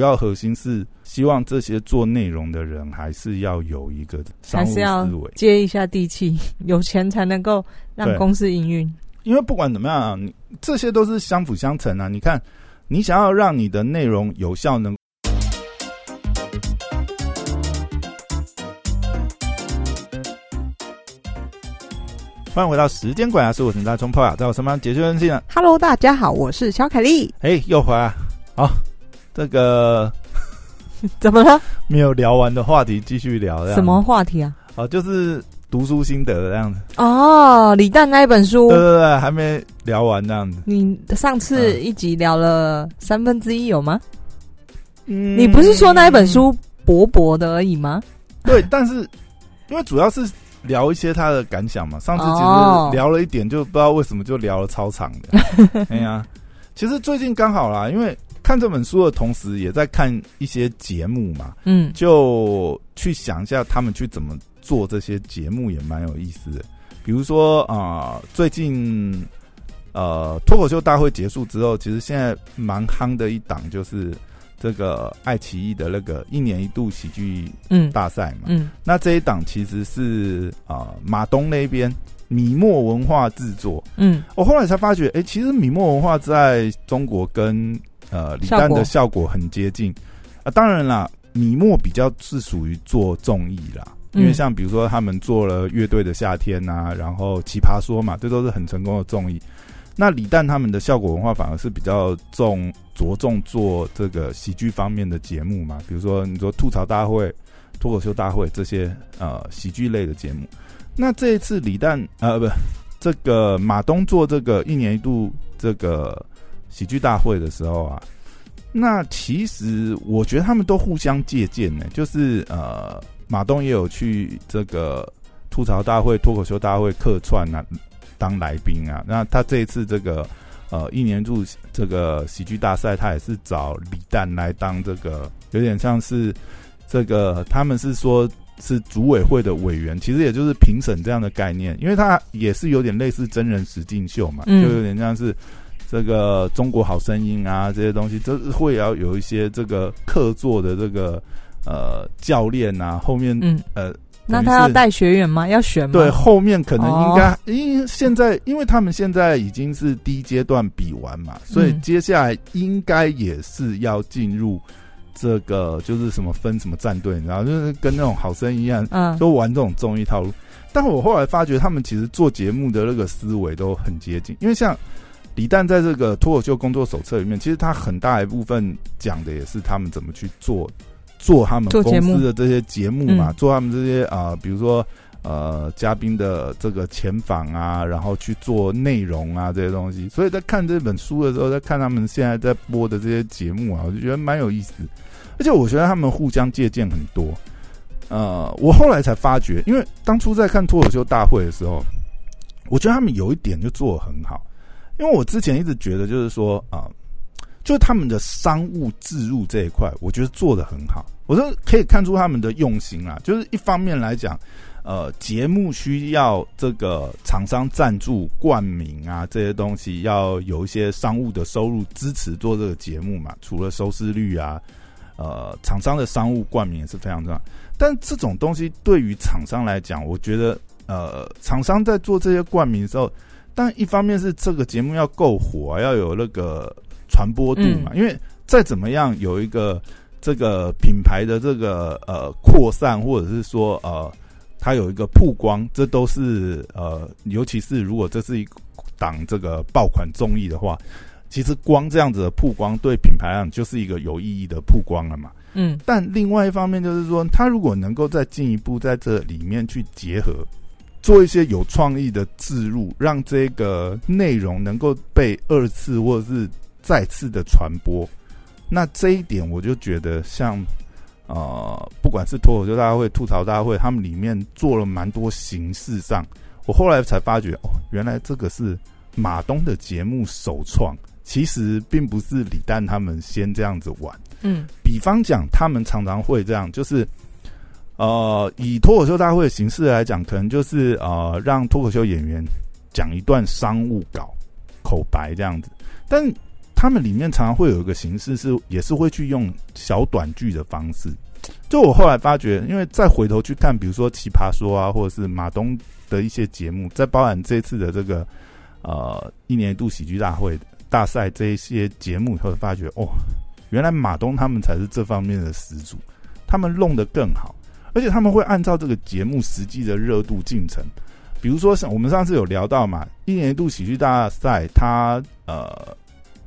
主要核心是希望这些做内容的人还是要有一个商务还是要思维，接一下地气，有钱才能够让公司营运。因为不管怎么样啊，你这些都是相辅相成啊。你看，你想要让你的内容有效能。欢迎回到时间管家，是我陈大冲泡雅，在我身旁解决人气呢。Hello，大家好，我是小凯丽。哎，又回来，好，这个 怎么了？没有聊完的话题继续聊，什么？话题啊？哦，就是读书心得这样子。哦，李诞那一本书对，对对，还没聊完这样子。你上次一集聊了三分之一有吗？嗯你不是说那一本书薄薄的而已吗？对，但是因为主要是聊一些他的感想嘛。上次其哦实聊了一点，就不知道为什么就聊了超长的。哎呀，其实最近刚好啦，因为看这本书的同时，也在看一些节目嘛，嗯，就去想一下他们去怎么做这些节目，也蛮有意思的。比如说啊、最近呃脱口秀大会结束之后，其实现在蛮夯的一档就是这个爱奇艺的那个一年一度喜剧嗯大赛嘛。嗯那这一档其实是啊、马东那边米墨文化制作。嗯我后来才发觉，哎、其实米墨文化在中国跟呃李诞的效果很接近啊。当然啦，米莫比较是属于做综艺啦，因为嗯像比如说他们做了乐队的夏天啊，然后奇葩说嘛，这都是很成功的综艺。那李诞他们的效果文化反而是比较重着重做这个喜剧方面的节目嘛，比如说你说吐槽大会、脱口秀大会这些呃喜剧类的节目。那这一次李诞呃不，这个马东做这个一年一度这个喜剧大会的时候啊，那其实我觉得他们都互相借鉴呢，就是呃马东也有去这个吐槽大会、脱口秀大会客串啊，当来宾啊。那他这一次这个呃一年一度这个喜剧大赛，他也是找李诞来当这个，有点像是这个他们是说是组委会的委员，其实也就是评审这样的概念，因为他也是有点类似真人实境秀嘛，嗯就有点像是。这个中国好声音啊，这些东西，这会要有一些这个客座的这个呃教练啊，后面嗯，呃那他要带学员吗？要选吗？对，后面可能应该，哦因为现在，因为他们现在已经是第一阶段比完嘛，所以嗯接下来应该也是要进入这个，就是什么分什么战队，然后就是跟那种好声音一样，嗯都玩这种综艺套路。但我后来发觉，他们其实做节目的那个思维都很接近，因为像李诞在这个脱口秀工作手册里面，其实他很大一部分讲的也是他们怎么去做做他们公司的这些节目嘛，嗯做他们这些啊、比如说呃嘉宾的这个前访啊，然后去做内容啊这些东西。所以在看这本书的时候，在看他们现在在播的这些节目啊，我就觉得蛮有意思。而且我觉得他们互相借鉴很多。呃，我后来才发觉，因为当初在看脱口秀大会的时候，我觉得他们有一点就做的很好。因为我之前一直觉得，就是说啊、就他们的商务置入这一块，我觉得做得很好。我说可以看出他们的用心啊，就是一方面来讲，呃，节目需要这个厂商赞助、冠名啊这些东西，要有一些商务的收入支持做这个节目嘛。除了收视率啊，呃，厂商的商务冠名也是非常重要。但这种东西对于厂商来讲，我觉得呃，厂商在做这些冠名的时候，但一方面是这个节目要够火、啊，要有那个传播度嘛，因为再怎么样有一个这个品牌的这个呃扩散，或者是说呃它有一个曝光，这都是呃，尤其是如果这是一档这个爆款综艺的话，其实光这样子的曝光对品牌上就是一个有意义的曝光了嘛。嗯但另外一方面就是说，他如果能够再进一步在这里面去结合，做一些有创意的置入，让这个内容能够被二次或者是再次的传播，那这一点我就觉得像呃，不管是脱口秀大会、吐槽大会，他们里面做了蛮多形式上，我后来才发觉哦，原来这个是马东的节目首创，其实并不是李诞他们先这样子玩。嗯比方讲，他们常常会这样，就是呃，以脱口秀大会的形式来讲，可能就是呃，让脱口秀演员讲一段商务稿口白这样子。但他们里面常常会有一个形式是，也是会去用小短剧的方式。就我后来发觉，因为再回头去看，比如说《奇葩说》啊，或者是马东的一些节目，在包含这次的这个呃一年一度喜剧大会大赛这一些节目以后，发觉哦，原来马东他们才是这方面的始祖，他们弄得更好，而且他们会按照这个节目实际的热度进程。比如说，像我们上次有聊到嘛，一年一度喜剧大赛，它呃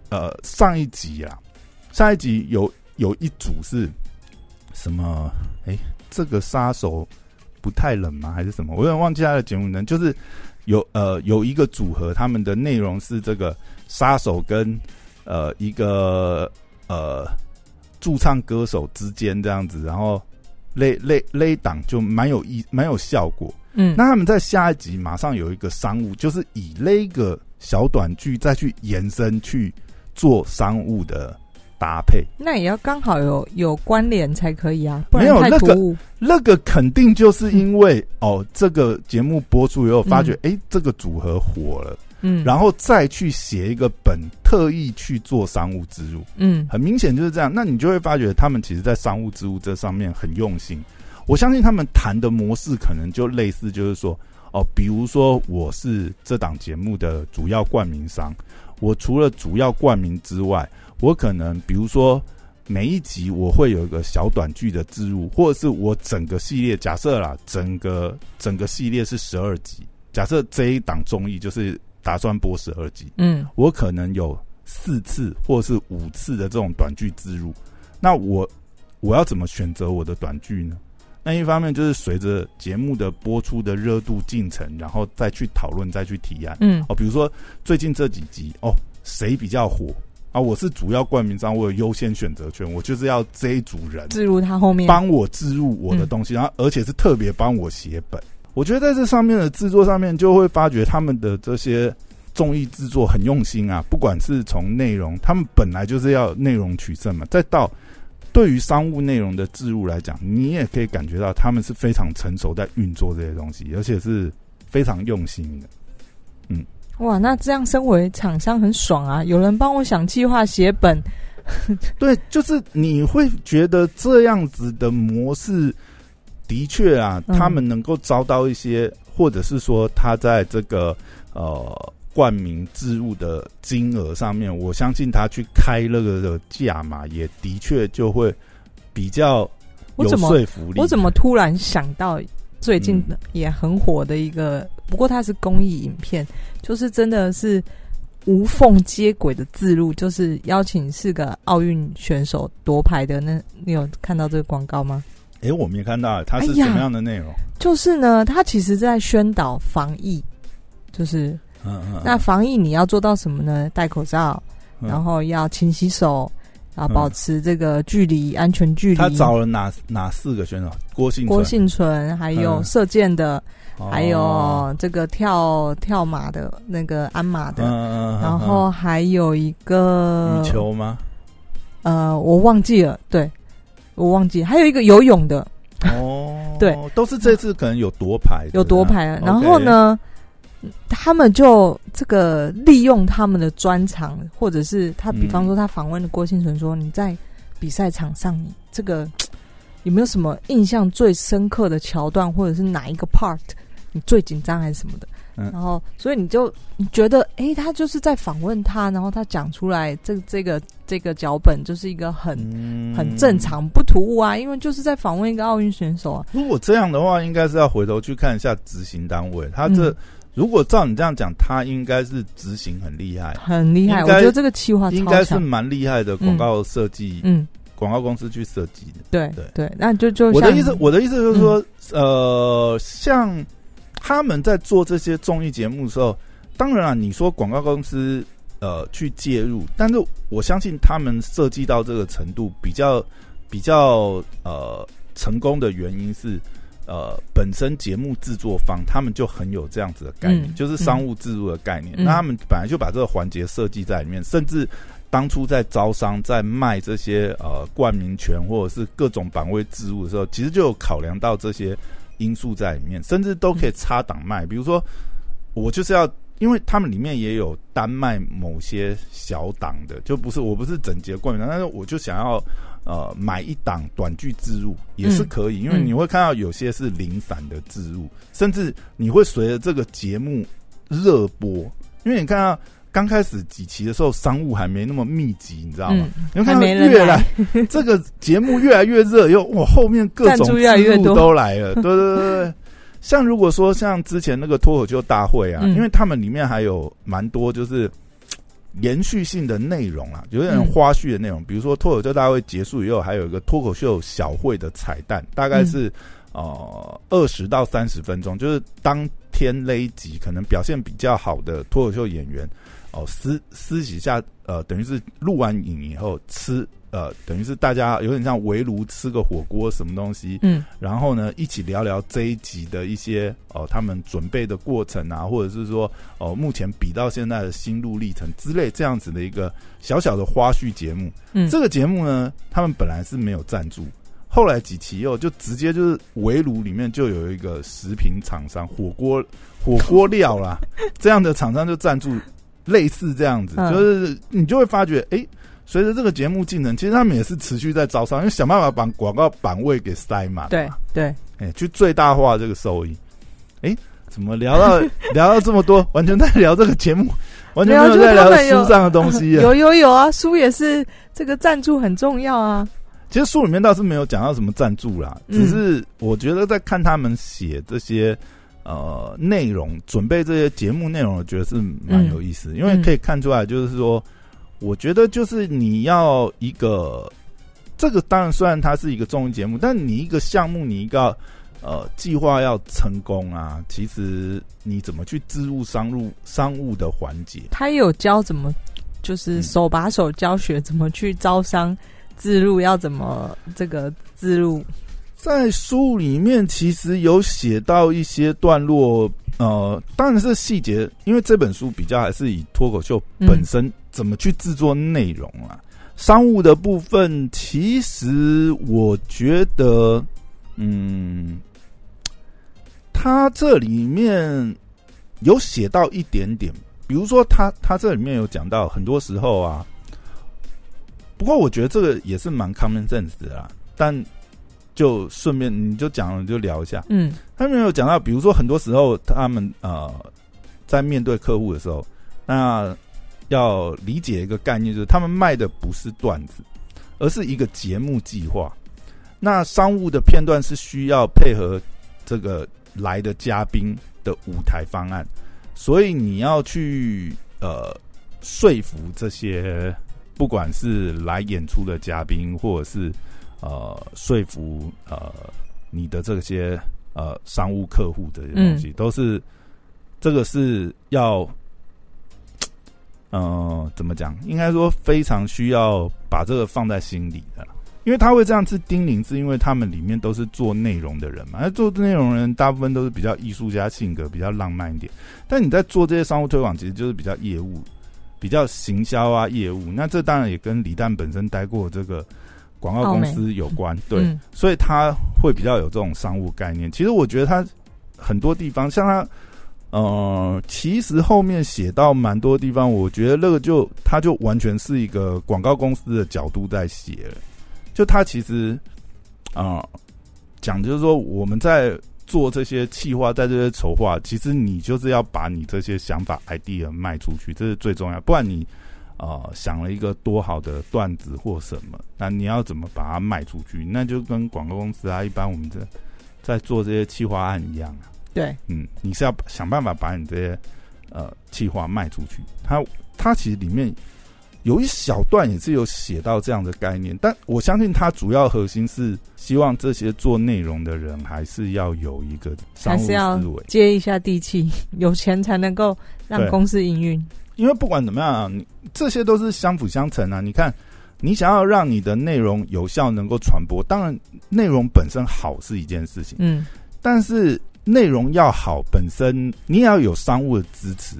呃上一集啊，上一集有有一组是什么？哎，这个杀手不太冷吗？还是什么？我有点忘记他的节目呢。就是有呃有一个组合，他们的内容是这个杀手跟呃一个呃驻唱歌手之间这样子，然后勒勒勒档就蛮有意蛮有效果。嗯，那他们在下一集马上有一个商务，就是以那个小短剧再去延伸去做商务的搭配。那也要刚好有有关联才可以啊，不没然太有那个。那个肯定就是因为、哦，这个节目播出以后，发觉哎、诶这个组合火了，嗯，然后再去写一个本，特意去做商务植入，嗯很明显就是这样。那你就会发觉他们其实在商务植入这上面很用心。我相信他们谈的模式可能就类似，就是说哦，比如说我是这档节目的主要冠名商，我除了主要冠名之外，我可能比如说每一集我会有一个小短剧的植入，或者是我整个系列，假设啦，整个整个系列是十二集，假设这一档综艺就是打算播十二集，嗯我可能有四次或是五次的这种短剧植入，那我我要怎么选择我的短剧呢？那一方面就是随着节目的播出的热度进程，然后再去讨论，再去提案。嗯哦，比如说最近这几集哦，谁比较火啊？我是主要冠名商，我有优先选择权，我就是要这一组人置入他后面，帮我置入我的东西，然后而且是特别帮我写本。我觉得在这上面的制作上面，就会发觉他们的这些综艺制作很用心啊，不管是从内容，他们本来就是要内容取胜嘛，再到对于商务内容的置入来讲，你也可以感觉到他们是非常成熟在运作这些东西，而且是非常用心的。嗯哇，那这样身为厂商很爽啊！有人帮我想计划写本，对，就是你会觉得这样子的模式，的确啊，嗯他们能够招到一些，或者是说他在这个呃冠名置入的金额上面，我相信他去开那个的价嘛，也的确就会比较有说服力。我怎么突然想到最近嗯也很火的一个，不过它是公益影片，就是真的是无缝接轨的自录，就是邀请四个奥运选手夺牌的那，你有看到这个广告吗？哎，我没看到，它是什么样的内容？就是呢，它其实在宣导防疫，就是嗯嗯，那防疫你要做到什么呢？戴口罩，嗯然后要勤洗手，然后嗯保持这个距离，安全距离。他找了哪哪四个选手？郭幸存郭幸存，还有嗯射箭的，还哦有这个跳跳马的那个鞍马的，然后还有一个羽球吗？呃，我忘记了，对我忘记，还有一个游泳的，哦，对，都是这次可能有夺牌，有夺牌然后？呢，他们就这个利用他们的专长，或者是他，比方说他访问了郭庆存说：“你在比赛场上，你这个有没有什么印象最深刻的桥段，或者是哪一个 part 你最紧张还是什么的？”嗯然后，所以你就你觉得，诶，他就是在访问他，然后他讲出来，这这个这个脚本就是一个很、嗯很正。常，不突兀啊，因为就是在访问一个奥运选手啊。如果这样的话，应该是要回头去看一下执行单位，他这、嗯如果照你这样讲，他应该是执行很厉害，很厉害，我觉得这个企划应该是。蛮厉害的广告设计，嗯，广、告公司去设计的。对对对，那就就我的意思，我的意思就是说，嗯呃，像他们在做这些综艺节目的时候，当然啊，你说广告公司呃去介入，但是我相信他们设计到这个程度，比较比较呃成功的原因是。呃，本身节目制作方他们就很有这样子的概念，嗯就是商务制入的概念。嗯那他们本来就把这个环节设计在里面，甚至当初在招商、在卖这些呃冠名权或者是各种版位置入的时候，其实就有考量到这些因素在里面，甚至都可以插档卖。比如说，我就是要因为他们里面也有单卖某些小档的，就不是我不是整节冠名，但是我就想要呃买一档短剧自入也是可以，因为你会看到有些是零散的自入，甚至你会随着这个节目热播，因为你看到刚开始几期的时候商务还没那么密集，你知道吗？你会看到越来 这个节目越来越热，又哇后面各种赞助越来越多都来了，对对对对。像如果说像之前那个脱口秀大会啊，因为他们里面还有蛮多就是延续性的内容啊，有点花絮的内容。比如说脱口秀大会结束以后，还有一个脱口秀小会的彩蛋，大概是呃二十到三十分钟，就是当天勒集可能表现比较好的脱口秀演员哦私私底下呃等于是录完影以后吃。呃，等于是大家有点像围炉吃个火锅什么东西，嗯，然后呢，一起聊聊这一集的一些哦，他们准备的过程啊，或者是说哦，目前比到现在的心路历程之类这样子的一个小小的花絮节目。嗯，这个节目呢，他们本来是没有赞助，后来几期后就直接就是围炉里面就有一个食品厂商，火锅火锅料啦，这样的厂商就赞助，类似这样子，就是你就会发觉，哎。随着这个节目进程，其实他们也是持续在招商，因为想办法把广告版位给塞满。对对，哎，去最大化这个收益。哎，怎么聊到聊到这么多，完全在聊这个节目，完全没有在聊书上的东西。有有有啊，书也是这个赞助很重要啊。其实书里面倒是没有讲到什么赞助啦，只是我觉得在看他们写这些呃内容，准备这些节目内容，我觉得是蛮有意思，因为可以看出来，就是说。我觉得就是你要一个，这个当然虽然它是一个综艺节目，但你一个项目，你一个呃计划要成功啊，其实你怎么去植入商务商务的环节？他有教怎么，就是手把手教学怎么去招商自入，要怎么这个自入。在书里面其实有写到一些段落。呃，当然是细节，因为这本书比较还是以脱口秀本身怎么去制作内容啊。商务的部分，其实我觉得，嗯，他这里面有写到一点点，比如说他他这里面有讲到，很多时候啊，不过我觉得这个也是蛮 common sense 的啦，但。就顺便你就讲了就聊一下，嗯，他们有讲到，比如说很多时候他们呃在面对客户的时候，那要理解一个概念，就是他们卖的不是段子，而是一个节目计划。那商务的片段是需要配合这个来的嘉宾的舞台方案，所以你要去呃说服这些不管是来演出的嘉宾，或者是。呃，说服呃你的这些呃商务客户这些东西，都是这个是要，呃，怎么讲？应该说非常需要把这个放在心里的，因为他会这样子叮咛，是因为他们里面都是做内容的人嘛。那做内容人大部分都是比较艺术家性格，比较浪漫一点。但你在做这些商务推广，其实就是比较业务，比较行销啊业务。那这当然也跟李诞本身待过这个。广告公司有关，对，所以他会比较有这种商务概念。其实我觉得他很多地方，像他，呃，其实后面写到蛮多地方，我觉得那个就他就完全是一个广告公司的角度在写了。就他其实啊，讲就是说我们在做这些企划，在这些筹划，其实你就是要把你这些想法 idea 卖出去，这是最重要，不然你。啊，想了一个多好的段子或什么，那你要怎么把它卖出去？那就跟广告公司啊，一般我们这在做这些企划案一样啊。对，嗯，你是要想办法把你这些呃企划卖出去。它它其实里面有一小段也是有写到这样的概念，但我相信它主要核心是希望这些做内容的人还是要有一个商务思维，接一下地气，有钱才能够让公司营运。因为不管怎么样，你这些都是相辅相成啊。你看，你想要让你的内容有效能够传播，当然内容本身好是一件事情，嗯，但是内容要好，本身你也要有商务的支持。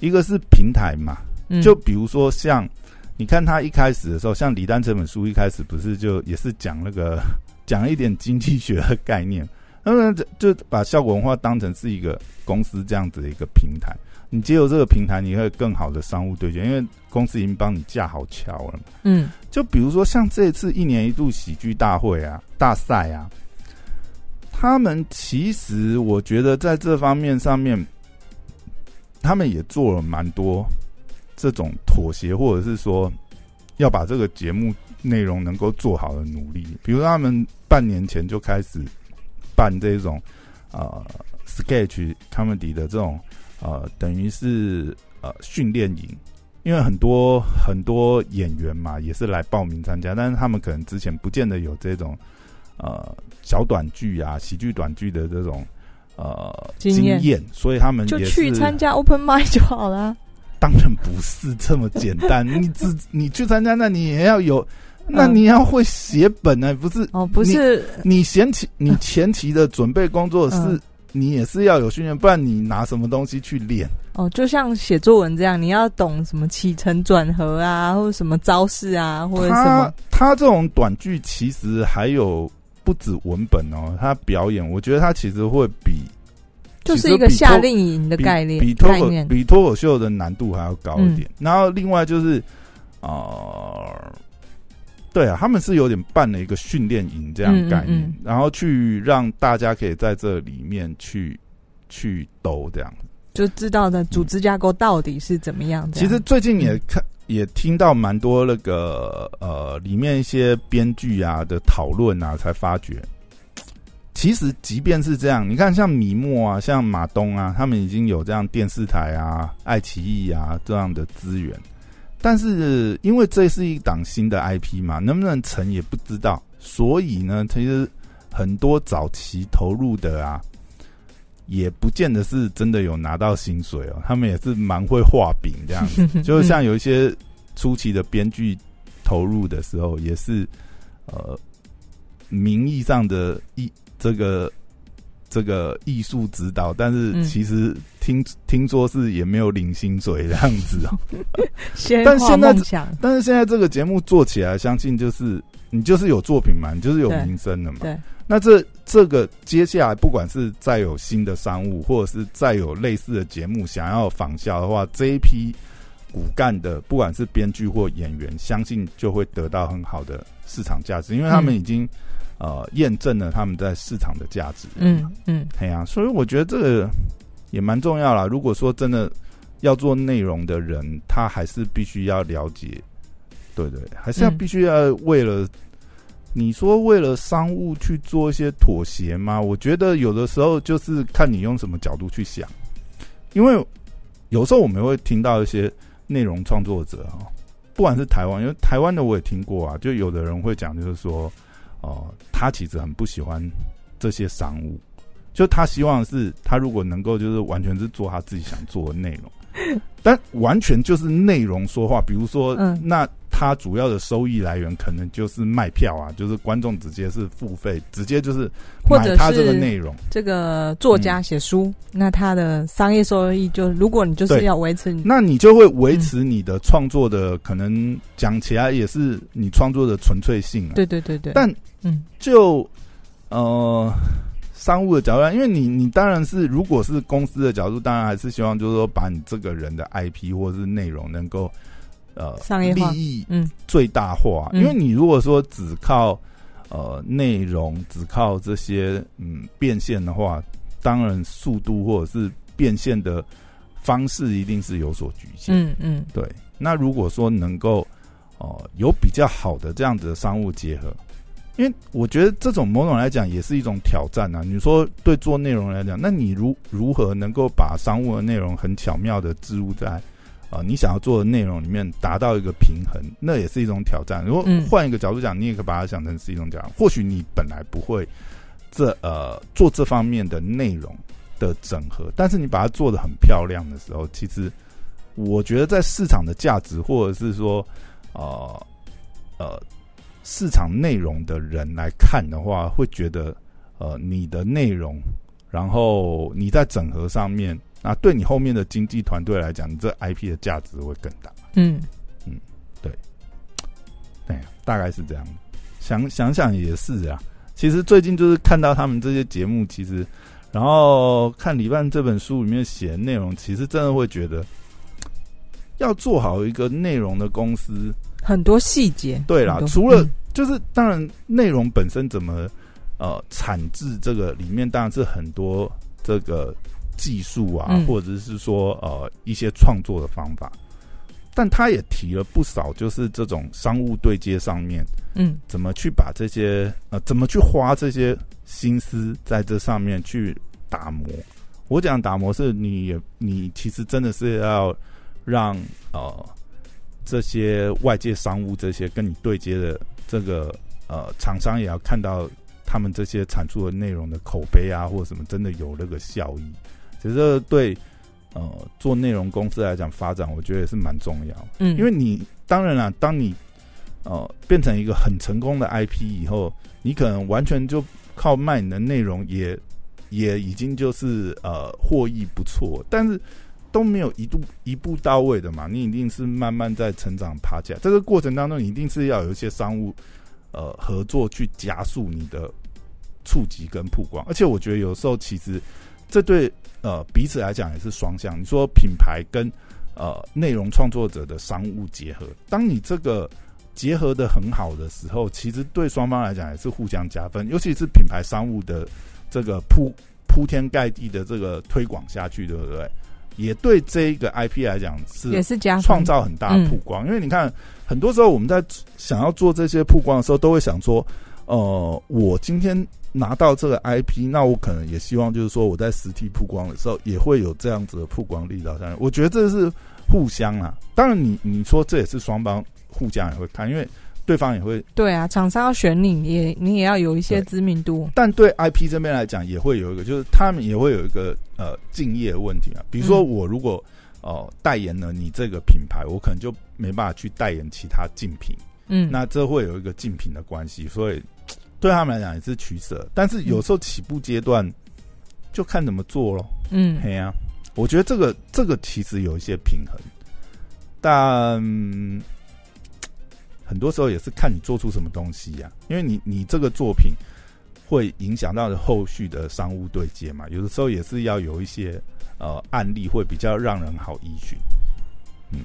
一个是平台嘛，就比如说像你看他一开始的时候，像李丹这本书一开始不是就也是讲那个 讲一点经济学的概念，那么就把效果文化当成是一个公司这样子的一个平台。你借由这个平台，你会更好的商务对决，因为公司已经帮你架好桥了。嗯就比如说像这次一年一度喜剧大会啊、大赛啊，他们其实我觉得在这方面上面，他们也做了蛮多这种妥协，或者是说要把这个节目内容能够做好的努力。比如他们半年前就开始办这种呃 sketch comedy 的这种呃，等于是呃训练营。因为很多很多演员嘛，也是来报名参加，但是他们可能之前不见得有这种呃小短剧啊、喜剧短剧的这种呃经验所以他们就也去参加 open m i d 就好了。当然不是这么简单，你只你去参加，那你也要有，那嗯你要会写本呢、不是？哦，不是，你前期你前期的准备工作是，嗯你也是要有训练，不然你拿什么东西去练？哦，就像写作文这样，你要懂什么起承转合啊，或者什么招式啊，或者什么，他这种短剧其实还有不止文本哦，他表演，我觉得他其实会比就是一个夏令营的概念比脱口。比脱口秀的难度还要高一点。然后另外就是呃，对啊，他们是有点办了一个训练营这样概念，嗯嗯嗯然后去让大家可以在这里面去去兜这样。就知道的组织架构到底是怎么样。这样其实最近也看、也听到蛮多那个呃，里面一些编剧啊的讨论啊，才发觉，其实即便是这样，你看像米墨啊，像马东啊，他们已经有这样电视台啊、爱奇艺啊这样的资源，但是因为这是一档新的 IP 嘛，能不能成也不知道，所以呢，其实很多早期投入的啊。也不见得是真的有拿到薪水哦，他们也是蛮会画饼这样子，就像有一些初期的编剧投入的时候，也是呃名义上的一这个这个艺术指导，但是嗯。其实听、听说是也没有领薪水这样子。哦。但现在但是现在这个节目做起来，相信就是你就是有作品嘛，你就是有名声的嘛。对，那这这个接下来，不管是再有新的商务，或者是再有类似的节目想要仿效的话，这一批骨干的，不管是编剧或演员，相信就会得到很好的市场价值，因为他们嗯。已经、呃验证了他们在市场的价值。嗯嗯，哎呀、所以我觉得这个也蛮重要啦。如果说真的要做内容的人，他还是必须要了解，对对，还是要嗯必须要为了、你说为了商务去做一些妥协吗？我觉得有的时候就是看你用什么角度去想，因为有时候我们会听到一些内容创作者哦，不管是台湾，因为台湾的我也听过啊，就有的人会讲，就是说，哦、他其实很不喜欢这些商务，就他希望是他如果能够就是完全是做他自己想做的内容，但完全就是内容说话，比如说，嗯。那他主要的收益来源可能就是卖票啊，就是观众直接是付费，直接就是或者买他这个内容。这个作家写书，那他的商业收益就，如果你就是要维持你，那你就会维持你的创作的，可能讲起来也是你创作的纯粹性啊。对对对对，但嗯。就呃商务的角度来，因为你你当然是如果是公司的角度，当然还是希望就是说把你这个人的 IP 或者是内容能够呃商业化利益嗯。最大化，嗯。因为你如果说只靠呃内容，只靠这些嗯变现的话，当然速度或者是变现的方式一定是有所局限。嗯嗯。对，那如果说能够哦、呃有比较好的这样子的商务结合，因为我觉得这种某种来讲也是一种挑战啊。你说对做内容来讲，那你如如何能够把商务的内容很巧妙的植入在呃你想要做的内容里面，达到一个平衡，那也是一种挑战。如果嗯换一个角度讲，你也可以把它想成是一种挑战。或许你本来不会这呃做这方面的内容的整合，但是你把它做的很漂亮的时候，其实我觉得在市场的价值，或者是说呃呃市场内容的人来看的话，会觉得呃你的内容，然后你在整合上面啊，对你后面的经济团队来讲，你这 IP 的价值会更大。嗯嗯，对，大概是这样。想想想也是啊。其实最近就是看到他们这些节目，其实然后看李半这本书里面写的内容，其实真的会觉得，要做好一个内容的公司，很多细节。对啦除了嗯就是当然内容本身怎么呃产制这个里面当然是很多这个技术啊，嗯或者是说呃一些创作的方法，但他也提了不少，就是这种商务对接上面嗯怎么去把这些呃怎么去花这些心思在这上面去打磨。我讲打磨是你也你其实真的是要让呃这些外界商务这些跟你对接的这个呃厂商也要看到他们这些产出的内容的口碑啊或者什么真的有那个效益。其实这对呃做内容公司来讲发展，我觉得也是蛮重要。嗯，因为你当然啦，当你呃变成一个很成功的 IP 以后，你可能完全就靠卖你的内容也也已经就是呃获益不错，但是都没有一度一步到位的嘛，你一定是慢慢在成长爬起来。这个过程当中，你一定是要有一些商务呃合作去加速你的触及跟曝光，而且我觉得有时候其实这对呃彼此来讲也是双向。你说品牌跟呃内容创作者的商务结合，当你这个结合的很好的时候，其实对双方来讲也是互相加分，尤其是品牌商务的这个铺铺天盖地的这个推广下去，对不对？也对这一个 IP 来讲是也是加创造很大的曝光，因为你看，很多时候我们在想要做这些曝光的时候，都会想说，呃，我今天拿到这个 IP，那我可能也希望就是说我在实体曝光的时候，也会有这样子的曝光力道上来。我觉得这是互相啊，当然你你说这也是双方互相也会看，因为对方也会，对啊，厂商要选你，也你也要有一些知名度。但对 IP 这边来讲，也会有一个，就是他们也会有一个呃敬业的问题啊。比如说嗯我如果哦、呃代言了你这个品牌，我可能就没办法去代言其他竞品。嗯，那这会有一个竞品的关系，所以对他们来讲也是取舍。但是有时候起步阶段就看怎么做咯。嗯嘿呀、我觉得这个这个其实有一些平衡，但嗯很多时候也是看你做出什么东西呀、因为你你这个作品会影响到后续的商务对接嘛，有的时候也是要有一些呃案例会比较让人好依循。嗯，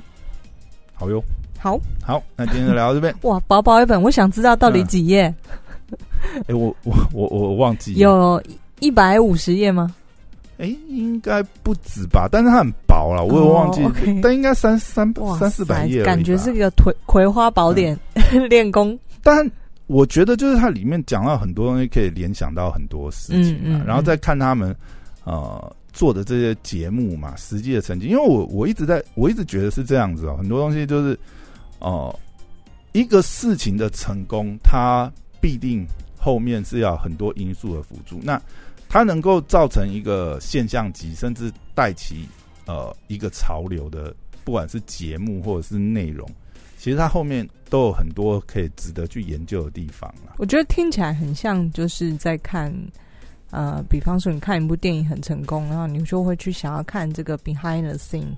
好哟，好好，那今天就聊到这边。哇，薄薄一本，我想知道到底几页？哎、我我我我忘记，有一百五十页吗？哎、应该不止吧？但是它很薄了，我也忘记，但应该三三三四百页感觉是个葵葵花宝典练功。但我觉得就是它里面讲到很多东西，可以联想到很多事情啊，嗯嗯然后再看他们呃做的这些节目嘛，实际的成绩。因为我我一直在我一直觉得是这样子哦，很多东西就是哦、一个事情的成功，它必定后面是要很多因素的辅助。那它能够造成一个现象级，甚至带起呃一个潮流的，不管是节目或者是内容，其实它后面都有很多可以值得去研究的地方啦。我觉得听起来很像就是在看，呃，比方说你看一部电影很成功，然后你就会去想要看这个 behind the scene，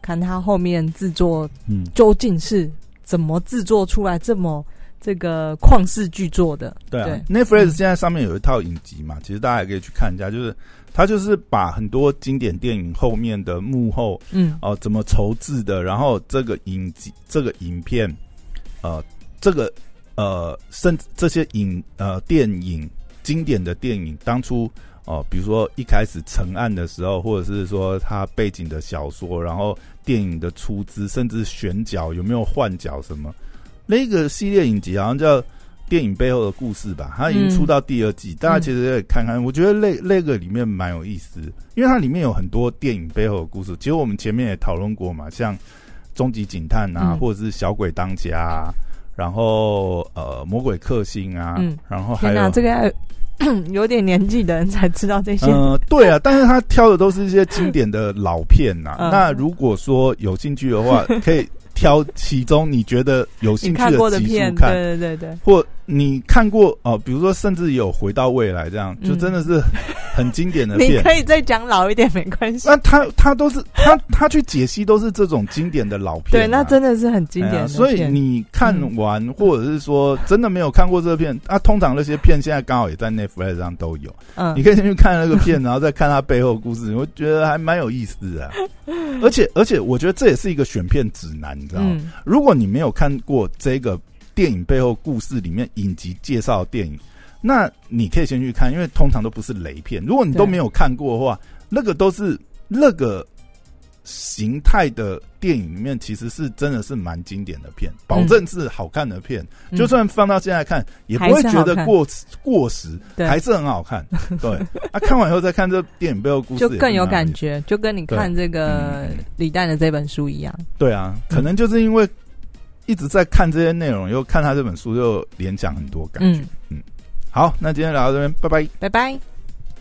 看它后面制作嗯，究竟是怎么制作出来这么这个旷世巨作的。对啊对，Netflix 嗯。现在上面有一套影集嘛，其实大家也可以去看一下，就是他就是把很多经典电影后面的幕后嗯。哦、怎么筹制的，然后这个影集这个影片，呃，这个呃，甚至这些影呃电影经典的电影，当初哦、比如说一开始成案的时候，或者是说它背景的小说，然后电影的出资，甚至选角有没有换角什么，那个系列影集好像叫。电影背后的故事吧，它已经出到第二季，大家其实可以看看。我觉得那那个里面蛮有意思，因为它里面有很多电影背后的故事。其实我们前面也讨论过嘛，像《终极警探》啊，嗯或者是《小鬼当家》啊，然后呃《魔鬼克星》啊，嗯然后还有这个 有点年纪的人才知道这些。呃，对啊，但是他挑的都是一些经典的老片呐、嗯那如果说有兴趣的话，可以挑其中你觉得有兴趣的集片，数看，对对对对，或你看过哦、比如说甚至有《回到未来》这样，就嗯真的是很经典的你 片。可以再讲老一点没关系那。他他都是他他去解析都是这种经典的老片啊、对，那真的是很经典的。哎所以你看完，或者是说真的没有看过这个片，啊，通常那些片现在刚好也在 Netflix 上都有，嗯你可以先去看那个片，然后再看它背后的故事，你会觉得还蛮有意思的啊、而 且而且，我觉得这也是一个选片指南，你知道吗？嗯如果你没有看过这个电影背后故事里面影集介绍电影，那你可以先去看，因为通常都不是雷片。如果你都没有看过的话，那个都是那个形态的电影里面，其实是真的是蛮经典的片，保证是好看的片。嗯就算放到现在看，也不会觉得过过时，对还是很好看。对，啊，看完以后再看这电影背后故事，就更有感。觉，就跟你看这嗯个李诞的这本书一样。对啊，可能就是因为一直在看这些内容，又看他这本书，又联讲很多感觉。嗯，好，那今天聊到这边，拜拜。拜拜。